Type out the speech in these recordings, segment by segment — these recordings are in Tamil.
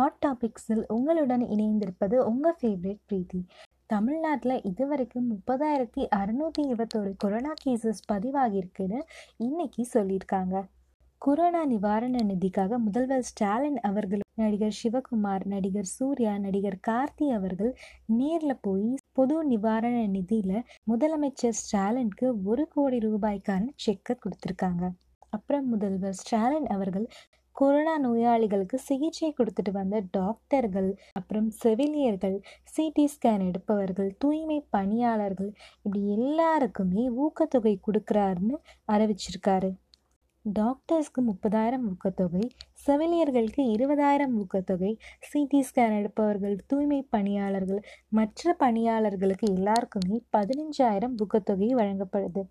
ஹாட் டாபிக்ஸில் உங்களுடன் இணைந்திருப்பது உங்கள் ஃபேவரட் பிரீத்தி. தமிழ்நாட்டில் இதுவரைக்கும் முப்பதாயிரத்தி அறுநூற்றி இருபத்தோரு கொரோனா கேசஸ் பதிவாகியிருக்குன்னு இன்னைக்கு சொல்லியிருக்காங்க. கொரோனா நிவாரண நிதிக்காக முதல்வர் ஸ்டாலின் அவர்கள் நடிகர் சிவகுமார் நடிகர் சூர்யா நடிகர் கார்த்தி அவர்கள் நேரில் போய் பொது நிவாரண நிதியில் முதலமைச்சர் ஸ்டாலினுக்கு ஒரு கோடி ரூபாய்க்கான செக்கை கொடுத்துருக்காங்க. அப்புறம் முதல்வர் ஸ்டாலின் அவர்கள் கொரோனா நோயாளிகளுக்கு சிகிச்சை கொடுத்துட்டு வந்த டாக்டர்கள் அப்புறம் செவிலியர்கள் சிடி ஸ்கேன் எடுப்பவர்கள் தூய்மை பணியாளர்கள் இப்படி எல்லாருக்குமே ஊக்கத்தொகை கொடுக்குறாருன்னு அறிவிச்சிருக்காரு. டாக்டர்ஸ்க்கு முப்பதாயிரம் ஊக்கத்தொகை செவிலியர்களுக்கு இருபதாயிரம் ஊக்கத்தொகை சிடி ஸ்கேன் எடுப்பவர்கள் தூய்மை பணியாளர்கள் மற்ற பணியாளர்களுக்கு எல்லாருக்குமே பதினஞ்சாயிரம் ஊக்கத்தொகை வழங்கப்படுது.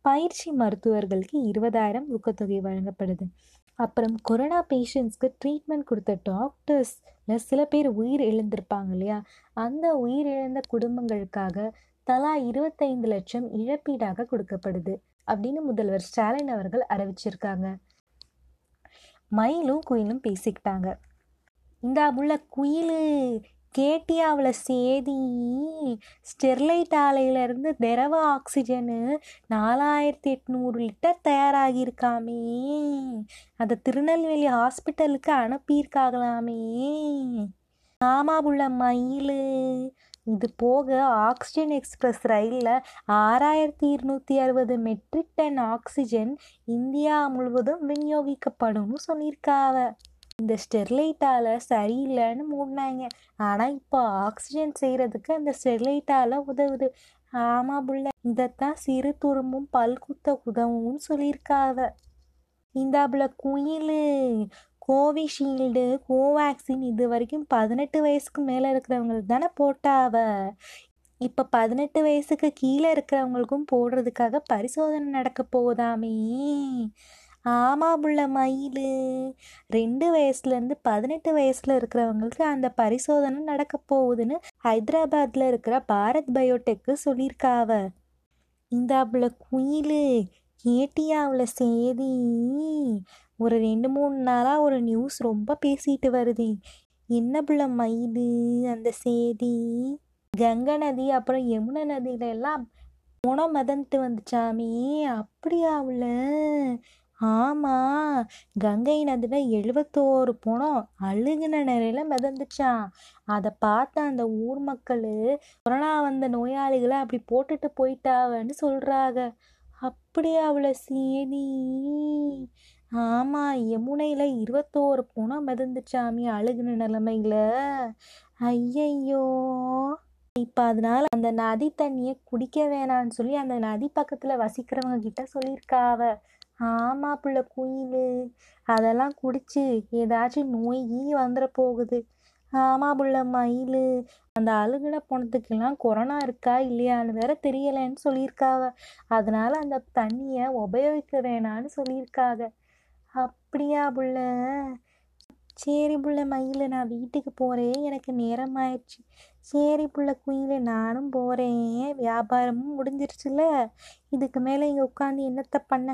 பயிற்சி மருத்துவர்களுக்கு இருபதாயிரம் ஊக்கத்தொகை வழங்கப்படுது. அப்புறம் கொரோனா பேஷண்ட்ஸ்க்கு ட்ரீட்மெண்ட் கொடுத்த டாக்டர்ஸில் சில பேர் உயிர் இழந்திருப்பாங்க இல்லையா? அந்த உயிர் இழந்த குடும்பங்களுக்காக தலா இருபத்தைந்து லட்சம் இழப்பீடாக கொடுக்கப்படுது அப்படின்னு முதல்வர் ஸ்டாலின் அவர்கள் அறிவிச்சிருக்காங்க. மயிலும் குயிலும் பேசிக்கிட்டாங்க. இந்த உள்ள குயில் கேட்டியாவில் சேதி ஸ்டெர்லைட் ஆலையிலேருந்து திரவ ஆக்சிஜனு நாலாயிரத்தி எட்நூறு லிட்டர் தயாராகியிருக்காமே. அதை திருநெல்வேலி ஹாஸ்பிட்டலுக்கு அனுப்பியிருக்காகலாமே. மாமாபுள்ள மயில் இது போக ஆக்சிஜன் எக்ஸ்பிரஸ் ரயிலில் ஆறாயிரத்தி இருநூற்றி அறுபது மெட்ரிக் டன் ஆக்சிஜன் இந்தியா முழுவதும் விநியோகிக்கப்படும்னு சொல்லியிருக்காவ இந்த ஸ்டெர்லைட்டால் சரியில்லைன்னு மூடினாங்க. ஆனால் இப்போ ஆக்சிஜன் செய்கிறதுக்கு அந்த ஸ்டெர்லைட்டால் உதவுது. ஆமாம் புள்ள. இதைத்தான் சிறு துரும்பும் பல்குத்த உதவும்னு சொல்லியிருக்காவ. இந்தாப்புல குயில். கோவிஷீல்டு கோவேக்சின் இது வரைக்கும் பதினெட்டு வயசுக்கு மேலே இருக்கிறவங்களுக்கு தானே போட்டாவ. இப்போ பதினெட்டு வயசுக்கு கீழே இருக்கிறவங்களுக்கும் போடுறதுக்காக பரிசோதனை நடக்க போதாமே ஆமாம் புள்ள மயில். ரெண்டு வயசுலேருந்து பதினெட்டு வயசில் இருக்கிறவங்களுக்கு அந்த பரிசோதனை நடக்க போகுதுன்னு ஹைதராபாத்தில் இருக்கிற பாரத் பயோடெக்கு சொல்லியிருக்காவ இந்தாப்புல குயில் அவளை சேதி. ஒரு ரெண்டு மூணு நாளாக ஒரு நியூஸ் ரொம்ப பேசிட்டு வருது. என்ன புள்ள மயில் அந்த சேதி? கங்கை நதி அப்புறம் யமுனை நதியில எல்லாம் முனம் மதந்துட்டு வந்துச்சாமே. அப்படியா உள்ள ஆமாம் கங்கை நதியில் எழுபத்தோரு புனம் அழுகின நிலையில மிதந்துச்சான் அதை பார்த்த அந்த ஊர் மக்கள் கொரோனா வந்த நோயாளிகளை அப்படி போட்டுட்டு போயிட்டாவன்னு சொல்கிறாங்க அப்படியா அவளை சீனி ஆமாம் யமுனையில் இருபத்தோரு புனம் மிதந்துச்சாமி அழுகின நிலைமையில. ஐயையோ. இப்போ அதனால அந்த நதி தண்ணியை குடிக்க வேணான்னு சொல்லி அந்த நதி பக்கத்தில் வசிக்கிறவங்க கிட்ட சொல்லியிருக்காவ. ஆமா பிள்ளை குயிலு. அதெல்லாம் குடிச்சு ஏதாச்சும் நோய் ஈ வந்துட போகுது. ஆமா புள்ள அந்த அழுகின போனதுக்கெல்லாம் கொரோனா இருக்கா இல்லையான்னு வேற தெரியலைன்னு சொல்லியிருக்காவ. அதனால அந்த தண்ணியை உபயோகிக்க வேணான்னு சொல்லியிருக்காங்க அப்படியா புள்ள? சரி புள்ள மயில் நான் வீட்டுக்கு போகிறேன் எனக்கு நேரம் ஆயிடுச்சு சரி புள்ள குயில நானும் போகிறேன் வியாபாரமும் முடிஞ்சிருச்சுல. இதுக்கு மேலே இங்கே உட்காந்து என்னத்தை பண்ண?